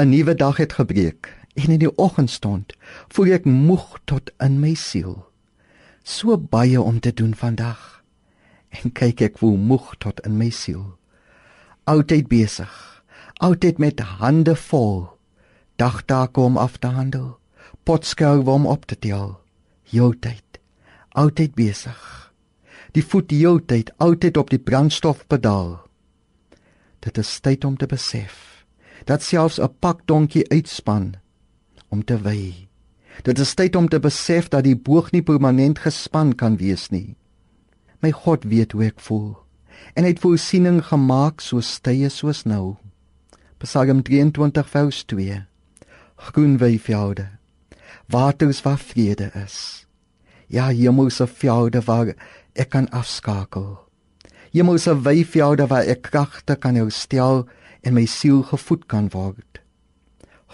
'n Nuwe dag het gebreek en in die oggendstond voel ek moeg tot in my siel. So baie om te doen vandag. En kyk ek voel moeg tot in my siel. Altyd besig. Altyd met hande vol. Dagtake om af te handel. Potskou om op te tel. Heeltyd. Altyd besig. Die voet heeltyd altyd op die brandstofpedaal. Dit is tyd om te besef dat selfs 'n pak donkie uitspan om te wy. Dit is tyd om te besef dat die boog nie permanent gespan kan wees nie. My God weet hoe ek voel en het voorsiening gemaak so stye soos nou. Psalm 23 vers 2. Groen weivelde. Waters waar vrede is. Ja, hemelse velde waar ek kan afskakel. Hemelse weivelde waar ek kragte kan herstel en my siel gevoed kan word.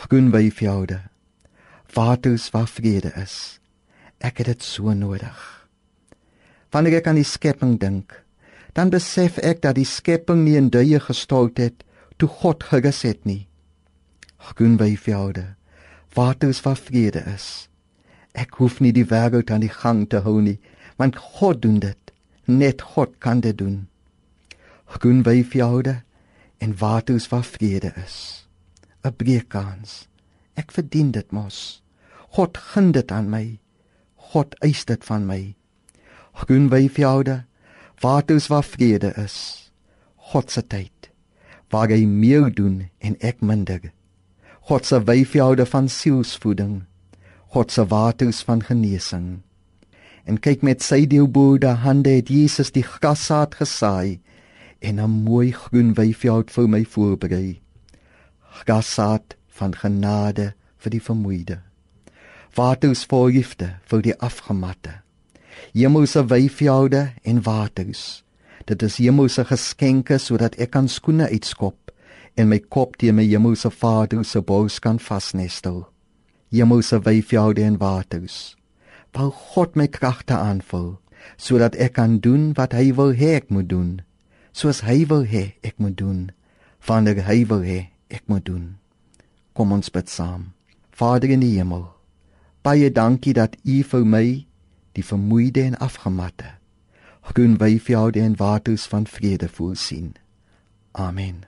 Groen weivelde. Waters waar vrede is. Ek het dit so nodig. Wanneer ek aan die skepping dink, dan besef ek dat die skepping nie in duie gestort het toe God gerus het nie. Groen weivelde. Waters waar vrede is. Ek hoef nie die wêreld aan die gang te hou nie, want God doen dit. Net God kan dit doen. Groen weivelde en waters waar vrede is. 'n Breekans. Ek verdien dit mos. God gun dit aan my. God eis dit van my. Groen weivelde, waters waar vrede is. God se tyd. Waar hy meer doen en ek minder. God se weivelde van sielsvoeding. God se waters van genesing. En kyk met sy deelbode hande het Jesus die grassaad gesaai en 'n mooi groen weiveld vir my voorberei. Grassaad van genade vir die vermoeide. Waters vol liefde vir die afgematte. Hemelse weivelde en waters. Dit is hemelse geskenke sodat ek kan skoene uitskop en my kop teen my hemelse Vader se bors kan vasnestel. Hemelse weivelde en waters. Wou God my kragte aanvul sodat ek kan doen wat hy wil hê ek moet doen soos hy wil hê ek moet doen, wanneer hy wil hê ek moet doen. Kom ons bid saam. Vader in die hemel, baie dankie dat U vir my die vermoeide en afgematte groen weivelde en waters van vrede voorsien. Amen.